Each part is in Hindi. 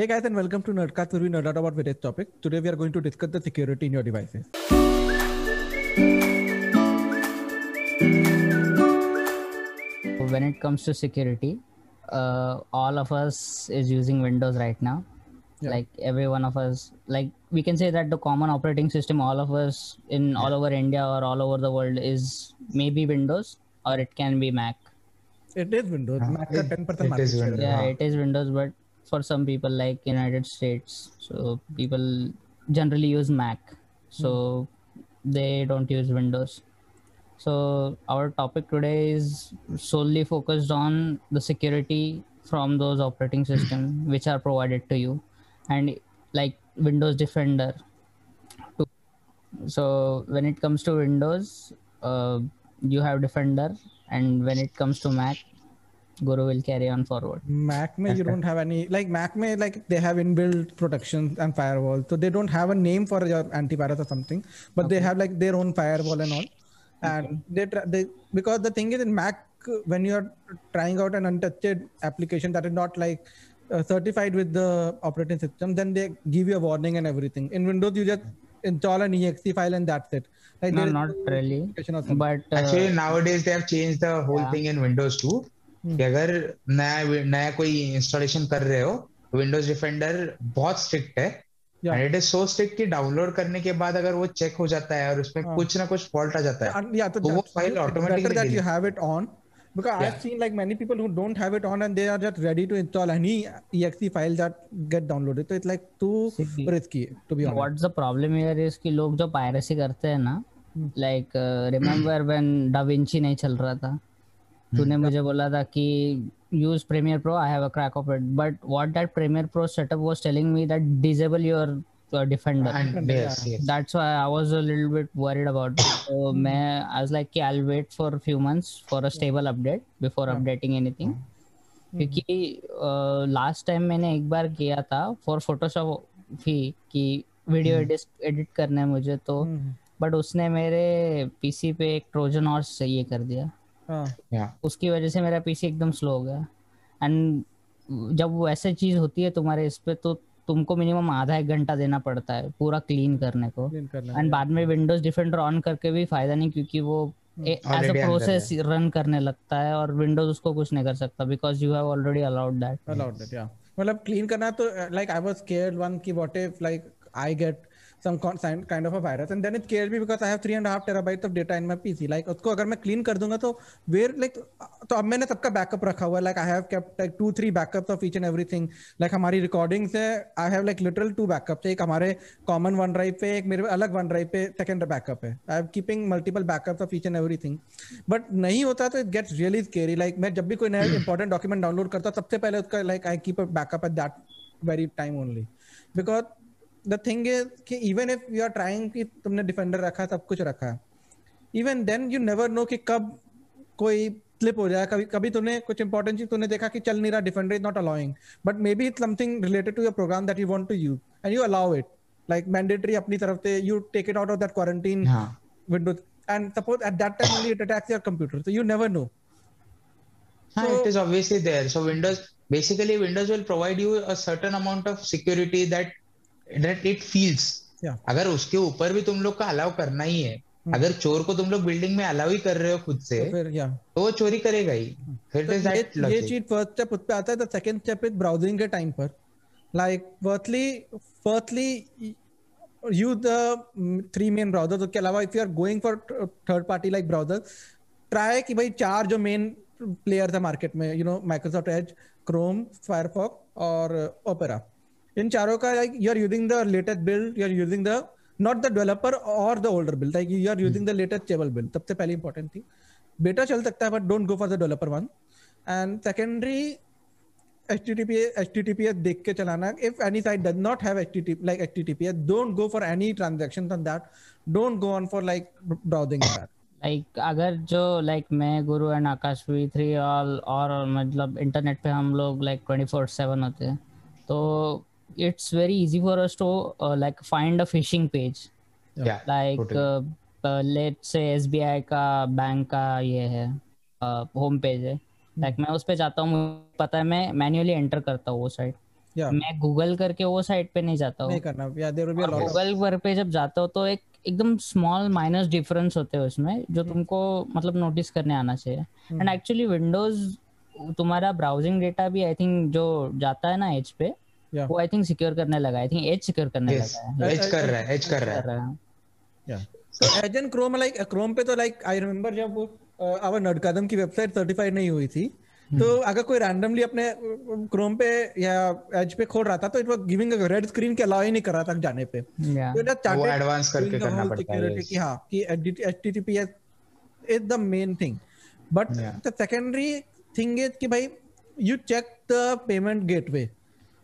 Hey guys and welcome to Nerdcast where we nerd out about various topics. Today we are going to discuss the security in your devices. When it comes to security, uh, all of us is using Windows right now. Yeah. Like every one of us, like we can say that the common operating system, all of us in all over India or all over the world is maybe Windows or it can be Mac. It is Windows. Uh, Mac का it- 10% it market is Windows. yeah Yeah. it is windows but for some people like united states. So people generally use mac. So they don't use windows. So our topic today is solely focused on the security from those operating system which are provided to you. And like windows defender. Too. so when it comes to windows uh, you have defender. And when it comes to mac guru will carry on forward Mac may you don't have any like Mac may like they have inbuilt protection and firewall, so they don't have a name for your antivirus or something, but they have like their own firewall and all, and they try, they because the thing is in Mac when you are trying out an untouched application that is not like uh, certified with the operating system, then they give you a warning and everything. In Windows you just install an exe file and that's it. Like no there is not really application or something. but uh, Actually, nowadays they have changed the whole Yeah. thing in Windows 2. कि अगर नया नया कोई इंस्टॉलेशन कर रहे हो विंडोज़ डिफेंडर बहुत स्ट्रिक्ट है and it is so strict कि डाउनलोड करने के बाद अगर वो चेक हो जाता है और उसमें हाँ. कुछ ना कुछ फॉल्ट आ जाता है yeah, तो वो better that you delete. have it on because I've seen like many people who don't have it on and they are just ready to install any exe file that get downloaded. So it's like too See, risky to be honest. what's the problem here is कि लोग जो पायरेसी करते हैं ना Hmm. Like remember when DaVinci नहीं चल रहा था तूने मुझे बोला था कि use Premiere Pro I have a crack of it but what that Premiere Pro setup was telling me that disable your defender that's why I was a little bit worried about it. So मैं I was like कि I'll wait for a few months for a stable update before updating anything. क्योंकि लास्ट टाइम मैंने एक बार किया था फॉर फोटोशॉप भी कि वीडियो एडिट एडिट करना है मुझे तो हम्म, बट उसने मेरे पीसी पे एक ट्रोजन हॉर्स ये कर दिया। हाँ, या। उसकी वजह से मेरा पीसी एकदम स्लो हो गया। एंड जब वो ऐसे चीज़ होती है तुम्हारे इस पे तो तुमको मिनिमम आधा एक घंटा देना पड़ता है पूरा क्लीन करने को। एंड बाद में विंडोज़ डिफेंडर ऑन करके भी फ़ायदा नहीं क्योंकि वो एज अ प्रोसेस रन करने लगता है और विंडोज़ उसको कुछ नहीं कर सकता because you have already allowed that allowed that yeah मतलब clean करना तो uh, like I was scared one कि what if like I get some kind of a virus and then it scared me because I have three and a half terabytes of data in my PC like उसको अगर मैं clean कर दूँगा तो where like तो अब मैंने सबका backup रखा हुआ है like I have kept like two three backups of each and everything like हमारी recordings है I have like literal two backups एक हमारे common one drive पे एक मेरे अलग one drive पे second backup है I am keeping multiple backups of each and everything but नहीं होता तो it gets really scary like मैं जब भी कोई नया important document download करता हूँ सबसे पहले उसका like I keep a backup at that very time only because the thing is कि even if you are trying कि तुमने डिफेंडर रखा सब कुछ रखा even then you never know कि कब कोई स्लिप हो जाए। कभी कभी तुमने कुछ इंपॉर्टेंट चीज़ तुमने देखा कि चल नहीं रहा defender is not allowing but maybe it something related to your program that you want to use and you allow it like mandatory अपनी तरफ़ से you take it out of that quarantine window and suppose at that time it attacks your computer so you never know So, it is obviously there. So Windows basically Windows will provide you a certain amount of security that that it feels. Yeah. अगर उसके ऊपर भी तुम लोग का अलाउ करना ही है अगर चोर को तुम लोग बिल्डिंग में अलाउ ही कर रहे हो खुद से तो फिर yeah. तो वो चोरी करेगा ही। फिर तो ये ये चीज़ फ़र्स्ट स्टेप उस पे आता है the second step is browsing के टाइम पर। Like firstly firstly use the three main browser उसके अलावा if you are going for third party like browser try कि भाई चार जो मेन प्लेयर है मार्केट में you know Microsoft Edge Chrome Firefox और ओपेरा इन चारों का like you are using the latest build you are using the not the developer और the older build like you are using the latest stable build सबसे पहली इंपॉर्टेंट थी। बेटा चल सकता है but don't go for the developer one and secondary HTTPS HTTPS देख के चलाना if any site does not have HTTP like HTTPS don't go for any transactions on that. Don't go on for like browsing that. Like अगर जो लाइक मैं Guru and Akash we three all और मतलब इंटरनेट पे हम लोग लाइक ट्वेंटी फोर सेवन होते हैं तो it's very easy for us to like find a phishing page या लाइक लेट से एस का बैंक का ये है होम पेज है लाइक मैं उस पे जाता हूँ मुझे पता है मैं मैन्युअली एंटर करता हूँ वो साइट Yeah. मैं गूगल करके वो साइट पे नहीं जाता हूँ नहीं करना या देयर विल बी अ और लॉट गूगल पर पे जब जाते हो तो एक एकदम स्मॉल माइनस डिफरेंस होते हैं उसमें जो तुमको मतलब नोटिस करने आना चाहिए एंड एक्चुअली विंडोज़ तुम्हारा ब्राउजिंग डेटा भी आई थिंक जो जाता है ना एज पे या वो आई थिंक सिक्योर करने लगा आई थिंक एज सिक्योर करने लगा है। एज कर रहा है एज कर रहा है। है या तो Edge and Chrome like Chrome पे तो लाइक आई रिमेंबर जब आवर नडकदम की वेबसाइट सर्टिफाइड नहीं हुई थी तो अगर कोई रैंडमली अपने क्रोम पे या एज पे खोल रहा था तो it was giving a red screen के अलाउ ही नहीं कर रहा था जाने पे। तो it वो advance करके करना पड़ता है, कि हाँ कि HTTPS is the main thing. But Yeah. the secondary thing is कि भाई you check the payment gateway.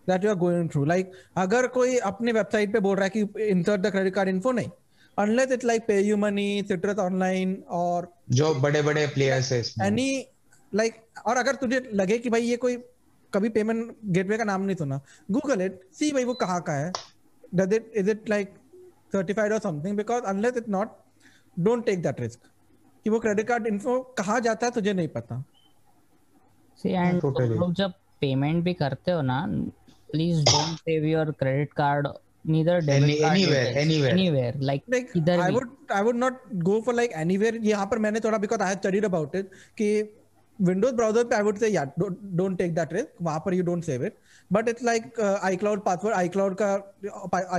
That you are going through like अगर कोई अपने वेबसाइट पे बोल रहा है कि insert the credit card info नहीं unless it like PayUmoney Citrus online और जो बड़े बड़े प्लेयर्स है एनी लाइक और अगर तुझे लगे कि भाई ये कोई कभी पेमेंट गेटवे का नाम नहीं सुना गूगल इट सी भाई वो कहाँ का है। Does it is it like certified और something because unless it not don't take that risk कि वो क्रेडिट कार्ड इन्फो कहाँ जाता है तुझे नहीं पता। लोग जब पेमेंट भी करते हो ना please don't save your credit card neither Any- card anywhere, anywhere. Anywhere like like इधर I would I would not go for like anywhere यहाँ पर मैंने थोड़ा because I had studied about it कि Windows browser पे I would say yeah don't don't take that risk वहाँ पर you don't save it but it's like uh, iCloud password iCloud का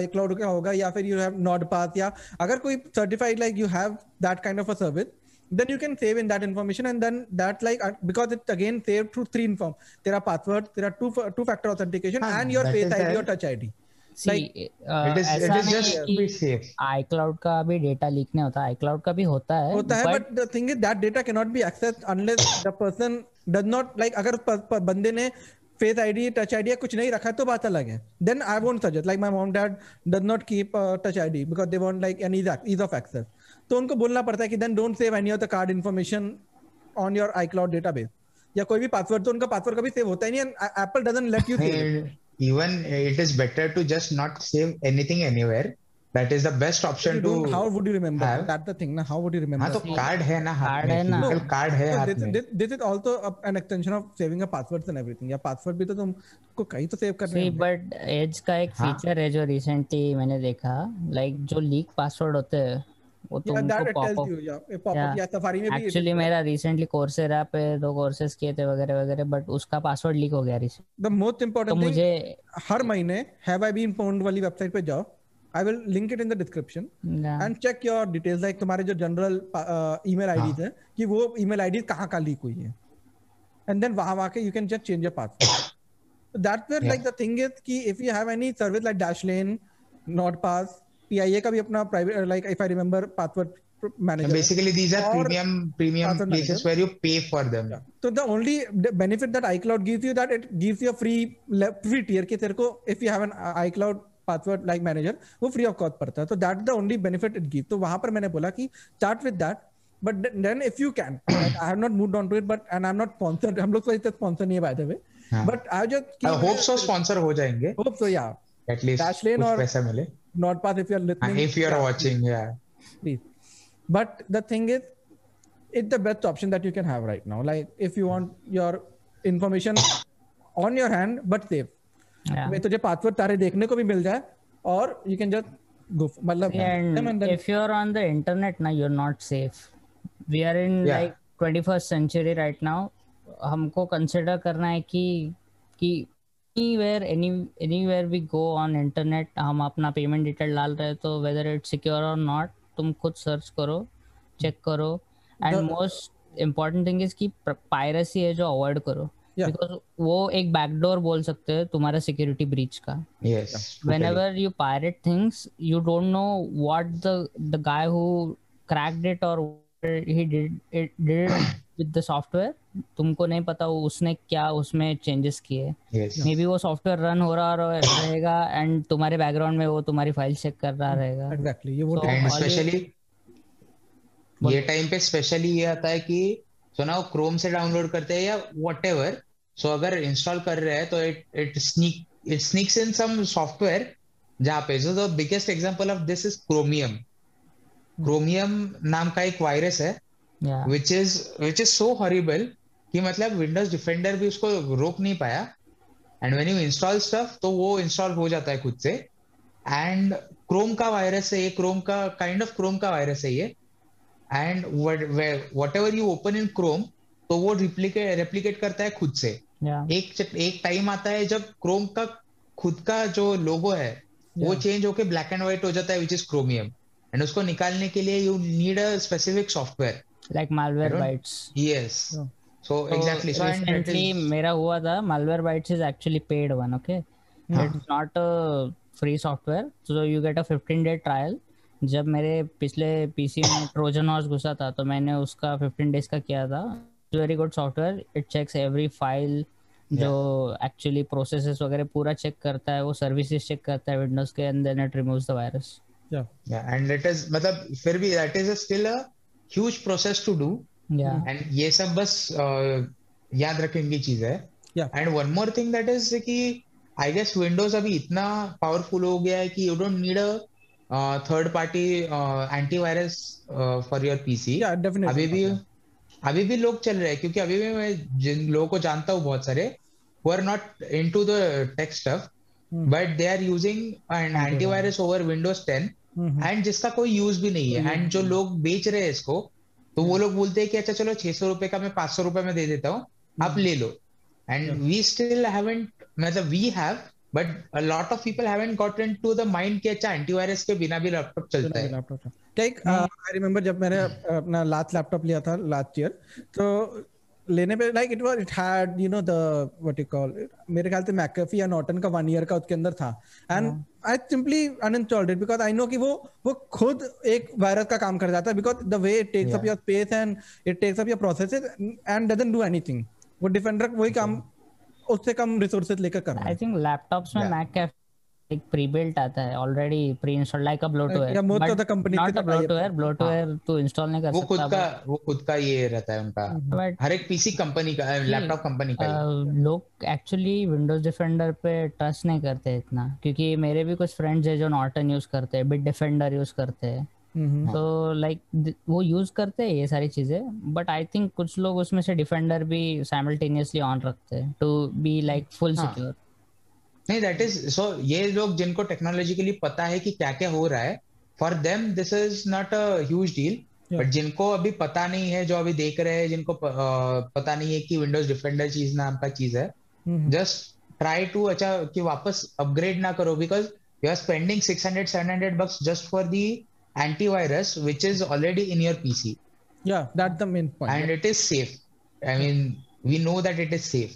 iCloud का होगा या फिर you have NordPass या अगर कोई certified like you have that kind of a service then you can save in that information and then that like uh, because it's again saved through three inform तेरा password तेरा two two factor authentication हाँ, and your face ID there. or touch ID C it is it is just to be safe iCloud का भी डेटा लीक नहीं होता iCloud का भी होता है होता है but but the thing is that data cannot be accessed unless the person does not like अगर प, प, बंदे ने फेस आईडी टच आईडी कुछ नहीं रखा तो बात अलग है then I won't suggest like my mom dad does not keep touch ID because they want like an ease of access तो उनको बोलना पड़ता है कि then don't save any of the card information on your iCloud database या कोई भी पासवर्ड तो उनका पासवर्ड कभी सेव होता ही नहीं Apple doesn't let you save even it is better to just not save anything anywhere that is the best option to how would you remember have. that's the thing na how would you remember हाँ तो कार्ड है ना हाथ Card है ना। physical कार्ड है हाथ this, में this, this is also a, an extension of saving a passwords and everything. या पासवर्ड भी तो तुमको कहीं तो सेव करने सी होंगे। बट एज का एक हाँ। फीचर है जो रिसेंटली मैंने देखा लाइक जो लीक पासवर्ड होते हैं वो yeah. A pop-up, Yeah. yeah, Safari में भी एक्चुअली मेरा रिसेंटली कोर्सेरा पे दो कोर्सेज किए थे वगैरह वगैरह बट उसका पासवर्ड लीक हो गया रिसेंट The most तो important thing, मुझे हर महीने हैव आई बीन फोन्ड वाली वेबसाइट पे जाओ। I will link it in the description and check your details like तुम्हारे जो जनरल ईमेल आईडीज है। कि वो ईमेल आईडी कहाँ का लीक हुई है। एंड देन वहाँ वहाँ के you can just change your password that's where like the thing is कि if you have any service like Dashlane NordPass PIA का भी अपना private like if I remember password manager basically these are premium premium places manager. where you pay for them Yeah. So the only benefit that iCloud gives you that it gives you a free free tier के तेरे को if you have an iCloud password like manager वो free of cost पड़ता है तो that's the only benefit it gives तो वहाँ पर मैंने बोला कि start with that but th- then if you can like, I have not moved on to it but and I'm not sponsored हम लोग तो इतना sponsor नहीं है by the way हाँ. but I just I hope so sponsor हो जाएँगे hope so yeah at least Dashlane कुछ और- पैसा मिले not pass if you are हाँ, listening if you are watching yeah please but the thing is it's the best option that you can have right now like if you want your information on your hand but safe Yeah. में तुझे पासवर्ड तारे देखने को भी मिल जाए और यू कैन जस्ट गो मतलब if you're on the internet now you're not safe we are in Yeah. like 21st century right now हमको कंसिडर करना है कि कि anywhere any anywhere we go on internet हम अपना पेमेंट डिटेल डाल रहे हैं तो वेदर इट्स सिक्योर और नॉट तुम खुद सर्च करो चेक करो. And most important thing is की पायरेसी है जो अवॉइड करो. Because yeah. वो एक बैकडोर बोल सकते हैं तुम्हारा सिक्योरिटी ब्रीच का. Whenever you pirate things you don't know what the guy who cracked it और with the software तुमको नहीं पता वो उसने क्या उसमें चेंजेस किए। मे बी वो सॉफ्टवेयर रन हो रहा रहे- रहेगा एंड तुम्हारे बैकग्राउंड में वो तुम्हारी फ़ाइल चेक कर रहा रहेगा। एग्जैक्टली ये वो स्पेशली ये टाइम पे स्पेशली ये आता है कि सुना वो क्रोम से डाउनलोड करते हैं या व्हाटएवर सो अगर इंस्टॉल कर रहे हैं तो it it sneak it sneaks in some software जहाँ पे। So the biggest example of this is Chromium Chromium नाम का एक वायरस है which is which is so horrible कि मतलब विंडोज़ डिफेंडर भी उसको रोक नहीं पाया। And when you install stuff तो वो इंस्टॉल हो जाता है खुद से। एंड क्रोम का वायरस है ये क्रोम का काइंड ऑफ़ क्रोम का वायरस है ये। And whatever you open in Chrome तो वो रिप्लीकेट रेप्लीकेट करता है खुद से। Yeah. एक एक टाइम आता है जब क्रोम का खुद का जो लोगो है yeah. वो चेंज होके ब्लैक एंड व्हाइट हो जाता है विच इज़ क्रोमियम एंड उसको निकालने के लिए you need a specific software like malware bytes yes Yeah. so exactly so recently is, मेरा हुआ था malware bytes is actually paid one okay huh. it's not a free software so you get a 15 day trial जब मेरे पिछले पीसी में ट्रोजन हॉर्स घुसा था तो मैंने उसका 15 डेज़ का किया था very good software it checks every file जो एक्चुअली प्रोसेसेस वगैरह पूरा चेक करता है वो सर्विसेज़ चेक करता है विंडोज़ के and then it removes the virus yeah yeah and it मतलब फिर भी that is a still process to do. या एंड ये सब बस uh, याद रखने की चीज़। है and one more thing that is कि आई गेस विंडोज़ अभी इतना पावरफुल हो गया है कि you don't need a third party antivirus for your PC अभी भी अभी भी लोग चल रहे हैं क्योंकि अभी भी मैं जिन लोगों को जानता हूँ बहुत सारे who are not into the tech stuff Hmm. but they are using an antivirus. over Windows 10 Mhm. And जिसका कोई यूज़ भी नहीं है। एंड जो लोग बेच रहे हैं इसको तो वो लोग बोलते हैं कि अच्छा चलो छह सौ रुपए का मैं पाँच सौ रुपए में दे देता हूँ। आप ले लो। एंड वी स्टिल हैवेंट मतलब we have but a lot of people haven't gotten to the mind कि अच्छा एंटीवायरस के बिना भी लैपटॉप चलता है। लैपटॉप का क्या एक आई रिमेम्बर जब मैंने अपना लास्ट लैपटॉप लिया था लास्ट ईयर तो लेने पे like it was it had you know the what you call मेरे ख्याल से मैकेफी या नॉर्टन का वन ईयर का उसके अंदर था। And I simply uninstalled it because I know कि वो वो खुद एक वायरस का काम कर जाता है because the way it takes up your space and it takes up your processes and doesn't do anything वो डिफेंडर वही काम उससे कम रिसोर्सेज लेकर कर आई थिंक लैपटॉप्स में Yeah. एक प्री बिल्ट आता है already pre installed like a bloatware most of the companies not a bloatware bloatware तू। इंस्टॉल नहीं कर वो खुद का वो खुद का ये रहता है उनका। बट हर एक पीसी कंपनी का लैपटॉप कंपनी का लोग एक्चुअली विंडोज़ डिफेंडर पे ट्रस्ट नहीं करते इतना। क्योंकि मेरे भी कुछ फ्रेंड्स है जो नॉर्टन यूज़ करते हैं बिट डिफेंडर यूज़ करते हैं। हम्म तो लाइक वो यूज़ करते हैं ये सारी चीज़ें बट आई थिंक कुछ लोग उसमें से डिफेंडर भी साइमल्टेनियसली ऑन रखते हैं टू बी लाइक फुल हाँ. सिक्योर नहीं दैट इज़ सो ये लोग जिनको टेक्नोलॉजिकली पता है कि क्या क्या हो रहा है for them this is not a huge deal but जिनको अभी पता नहीं है जो अभी देख रहे हैं जिनको प- पता नहीं है कि विंडोज़ डिफेंडर चीज़ नाम का चीज़ है जस्ट ट्राई टू अच्छा कि वापस अपग्रेड ना करो because you are spending 600 700 bucks just for the antivirus which is already in your pc yeah that's the main point. And it is safe. I mean we know that it is safe.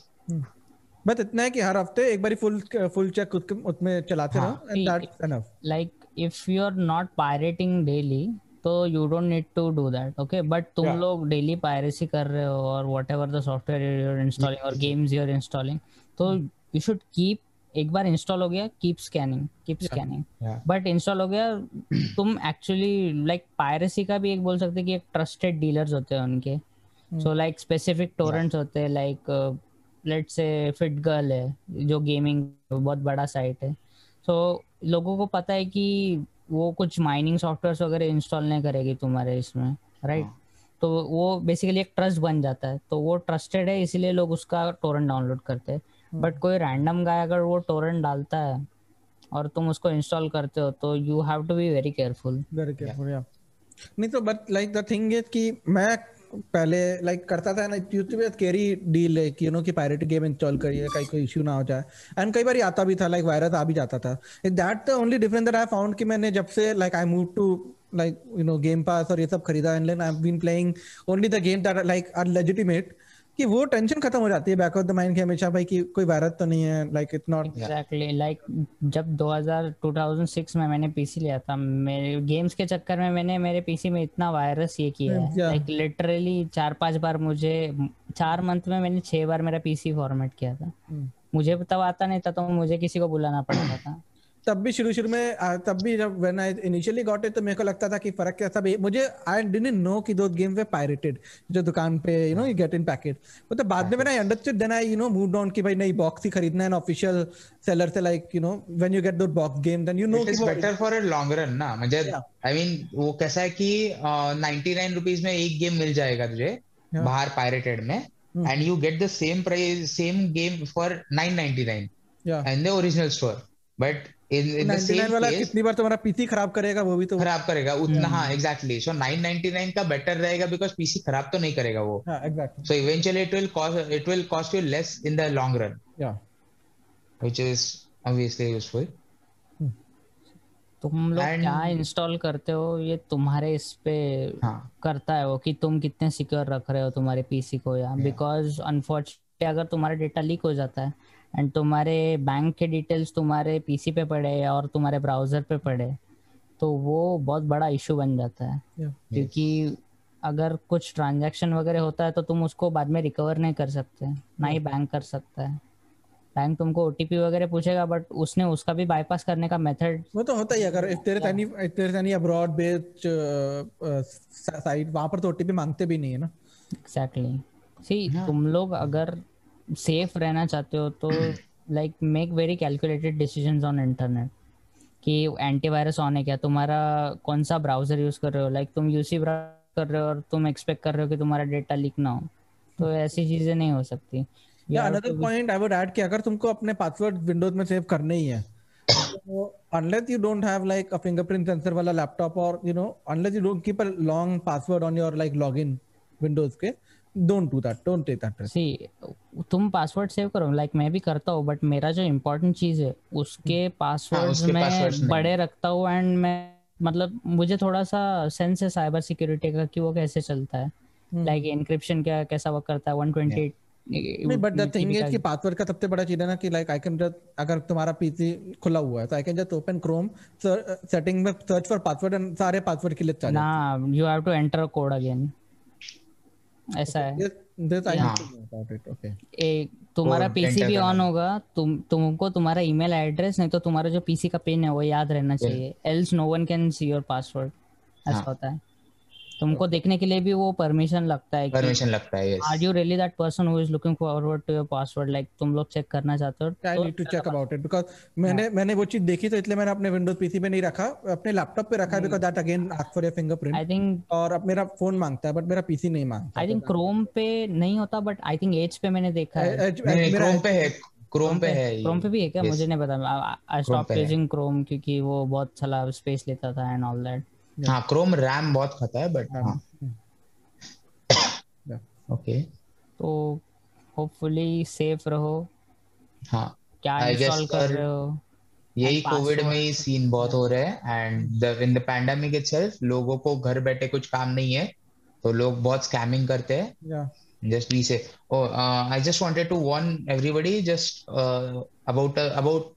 बस इतना है कि हर हफ़्ते एक बारी फुल फुल चेक उसमें चलाते हाँ. रहो and that's enough like if you're not pirating daily तो you don't need to do that okay? But तुम Yeah. लोग daily piracy कर रहे हो और whatever the software you're installing or games you're installing तो you should keep एक बार इंस्टॉल हो गया keep scanning keep scanning but install हो गया तुम एक्चुअली लाइक पायरेसी का भी एक बोल सकते कि एक ट्रस्टेड डीलर्स होते हैं उनके. सो लाइक स्पेसिफिक टोरेंट्स होते हैं like let say FitGirl है जो गेमिंग बहुत बड़ा साइट है। सो लोगों को पता है कि वो कुछ माइनिंग सॉफ्टवेयर वगैरह इंस्टॉल नहीं करेगी तुम्हारे इसमें राइट हाँ. तो वो बेसिकली एक ट्रस्ट बन जाता है। तो वो ट्रस्टेड है इसीलिए लोग उसका टोरेंट डाउनलोड करते हैं। बट कोई रैंडम गाय अगर वो टोरेंट डालता है और तुम उसको इंस्टॉल करते हो तो you have to be very careful very careful या नहीं तो but like the thing is कि मैं पहले लाइक करता था ना कैरी डील है यू नो कि पायरेट गेम इंस्टॉल करिए, कहीं कोई इशू ना हो जाए। एंड कई बार आता भी था लाइक वायरस आ भी जाता था। That the only difference that I found कि मैंने जब से like I move to like you know game pass और ये सब खरीदा and I been playing only the game that like are legitimate कि वो टेंशन खत्म हो जाती है बैक ऑफ़ द माइंड कि हमेशा भाई कि कोई वायरस तो नहीं है like it's not exactly like जब 2000 2006 में मैंने पीसी लिया था मेरे गेम्स के चक्कर में मैंने मेरे पीसी में इतना वायरस ये किया है। लाइक लिटरली चार पाँच बार मुझे चार मंथ में मैंने छह बार मेरा पीसी फॉर्मेट किया था। मुझे तब आता नहीं था तो मुझे किसी को बुलाना पड़ता था। तब भी शुरू शुरू में तब भी जब when I initially got it तो मेरे को लगता था कि फ़र्क क्या ये- मुझे आई डिडंट नो कि दो गेम वे पायरेटेड जो दुकान पे you know you get in packet तो बाद में मैंने understood then I you know move on कि भाई नहीं बॉक्स ही खरीदना है ऑफिशियल सेलर से like you know when you get दो box game then you know it is better for a long run ना. म्हणजे आई मीन वो कैसा है कि नाइनटी नाइन रुपीज़ में एक गेम मिल जाएगा तुझे Yeah. बाहर पायरेटेड में and you get the same same same game for for 999 yeah. in the original store. But in, in the 99 वाला कितनी बार तुम्हारा पीसी खराब करेगा वो भी तो। खराब करेगा उतना हाँ एग्जैक्टली सो 999 का बेटर रहेगा बिकॉज़ पीसी खराब तो नहीं करेगा वो। हाँ exactly so eventually it will cost it will cost you less in the long run. या which is obviously useful. तुम लोग And- क्या इंस्टॉल करते हो? ये तुम्हारे इस पे हाँ। करता है वो कि तुम कितने सिक्योर रख रहे हो तुम्हारे पीसी को या? बिकॉज़ अनफॉर्चुनेटली अगर तुम्हारा डेटा लीक हो जाता है एंड तुम्हारे बैंक के डिटेल्स तुम्हारे पीसी पे पड़े और तुम्हारे ब्राउज़र पे पड़े तो वो बहुत बड़ा इशू बन जाता है। या क्योंकि अगर कुछ ट्रांजैक्शन वगैरह होता है तो तुम उसको बाद में रिकवर नहीं कर सकते ना ही बैंक कर सकता है। बैंक तुमको ओटीपी वगैरह पूछेगा बट उसने उसका भी बाईपास करने का मेथड वो तो होता ही अगर any if there is any site वहाँ पर तो ओटीपी मांगते भी नहीं है ना। Exactly exactly. सी तुम लोग अगर सेफ़ रहना चाहते हो तो like make very calculated decisions on internet कि एंटीवायरस ऑन है क्या? तुम्हारा कौन सा ब्राउज़र यूज़ कर रहे हो? लाइक like, तुम यूसी ब्राउज़र कर रहे हो और तुम एक्सपेक्ट कर रहे हो कि तुम्हारा डेटा लीक ना हो। तो ऐसी चीज़ें नहीं हो सकती। या another point I would add कि अगर तुमको अपने पासवर्ड विंडोज़ में सेव करने ही है तो unless you don't have like a fingerprint sensor वाला लैपटॉप और you know unless you don't keep a long password on your like login Windows के don't do that don't take that risk see तुम पासवर्ड सेव करो। लाइक मैं भी करता हूँ बट मेरा जो इम्पोर्टेंट चीज़ है उसके पासवर्ड उसके passwords में बड़े रखता हूँ एंड मैं मतलब मुझे थोड़ा सा सेंस है साइबर सिक्योरिटी का कि वो कैसे चलता है। लाइक एनक्रिप्शन क्या कैसा वर्क करता है 128 नहीं बट द थिंग इज़ कि पासवर्ड का सबसे बड़ा चीज़ है ना कि लाइक आई कैन जस्ट अगर तुम्हारा पीसी खुला हुआ है तो I can just open Chrome setting में सर्च फॉर पासवर्ड एंड सारे पासवर्ड के लिए चले ना you have to enter code again ऐसा है। हाँ। तुम्हारा पीसी भी ऑन होगा तुम तुमको तुम्हारा ईमेल एड्रेस नहीं तो तुम्हारा जो पीसी का पिन है वो याद रहना चाहिए। Else no one can see your password ऐसा हाँ। होता है। तुमको देखने के लिए भी वो परमिशन लगता है कि परमिशन लगता है yes. Are you really that person who is looking forward to your password like तुम लोग चेक करना चाहते हो? I need to check about it because मैंने मैंने वो चीज़ देखी तो इसलिए मैंने अपने विंडोज़ पीसी पे नहीं रखा। अपने लैपटॉप पे रखा है because that again ask for your fingerprint I think और अब मेरा फ़ोन माँगता है बट मेरा पीसी नहीं माँगता। आई थिंक क्रोम पे नहीं होता बट आई थिंक एज पे मैंने देखा है। क्रोम पे है क्रोम पे है क्रोम पे भी है क्या? मुझे नहीं पता। आई स्टॉप यूजिंग क्रोम क्योंकि वो बहुत सारा स्पेस लेता था एंड ऑल दैट हाँ क्रोम रैम बहुत खाता है बट ओके हाँ। हाँ। तो होपफुली सेफ़ रहो। हाँ। क्या इंस्टॉल कर रहे हो? यही कोविड में ही सीन बहुत हो रहा है and the in the pandemic itself लोगों को घर बैठे कुछ काम नहीं है तो लोग बहुत स्कैमिंग करते हैं। जस्ट बी से I just wanted to warn everybody just about about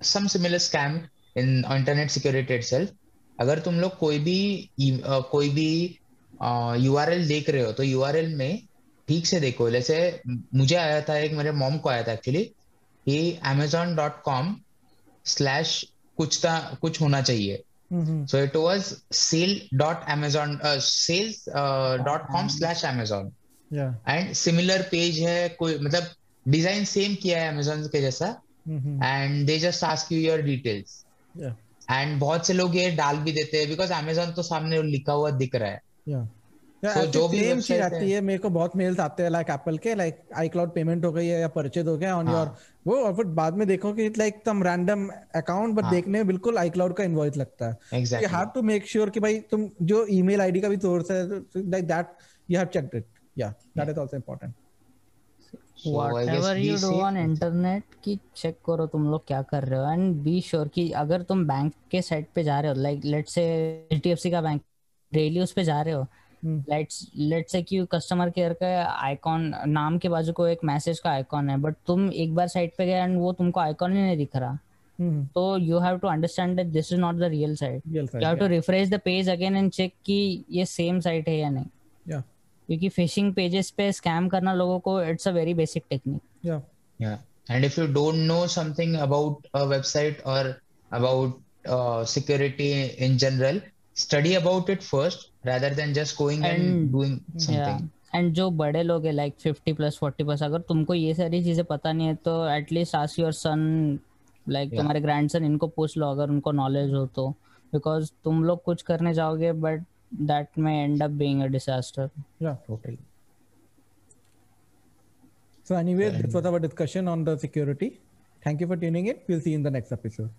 some similar scam in internet security itself अगर तुम लोग कोई भी कोई भी यूआरएल देख रहे हो तो यूआरएल में ठीक से देखो। जैसे मुझे आया था एक मेरे मॉम को आया था एक्चुअली कि amazon.com डॉट कॉम स्लैश कुछ था कुछ होना चाहिए। So it was sale dot dot amazon dot com slash yeah. And similar page है कोई मतलब डिज़ाइन सेम किया है अमेजोन के जैसा. And they just ask you your details and बहुत से लोग ये डाल भी देते हैं बिकॉज़ अमेजोन तो सामने लिखा हुआ दिख रहा है। Yeah. Yeah, So, जो भी same चीज़ आती है- है मेरे को बहुत मेल्स आते हैं लाइक एप्पल के लाइक आई क्लाउड पेमेंट हो गई है या परचेज हो गया ऑन हाँ। योर वो और फिर बाद में देखो कि लाइक रैंडम अकाउंट बट हाँ। देखने में बिल्कुल आई क्लाउड का इनवॉइस लगता है। You have to make sure कि भाई तुम जो ईमेल आईडी का भी सोर्स है like that you have checked it या that is also important whatever you do on internet कि चेक करो तुम लोग क्या कर रहे हो। एंड बी श्योर कि अगर तुम बैंक के साइट पे जा रहे हो लाइक लेट्स से एचडीएफसी का बैंक डेली उस पे जा रहे हो। Hmm. लेट्स लेट्स से कि कस्टमर केयर का आइकॉन नाम के बाजू को एक मैसेज का आइकॉन है बट तुम एक बार साइट पे गए एंड वो तुमको आइकॉन ही नहीं दिख रहा। तो you have to understand that this is not the real site you have to refresh the page again and check कि ये सेम साइट है या नहीं। या क्योंकि फिशिंग पेजेस पे स्कैम करना लोगों को it's a very basic technique या Yeah. And if you don't know something about a website or about uh, security in general, study about it first rather than just going and, And- doing something. And जो बड़े लोग हैं like fifty plus forty plus अगर तुमको ये सारी चीज़ें पता नहीं है तो at least ask your son like. तुम्हारे ग्रैंडसन इनको पूछ लो अगर उनको नॉलेज हो तो बिकॉज़ तुम लोग कुछ करने जाओगे but that may end up being a disaster. Yeah, totally. So anyway, this was our discussion on the security. Thank you for tuning in. We'll see you in the next episode.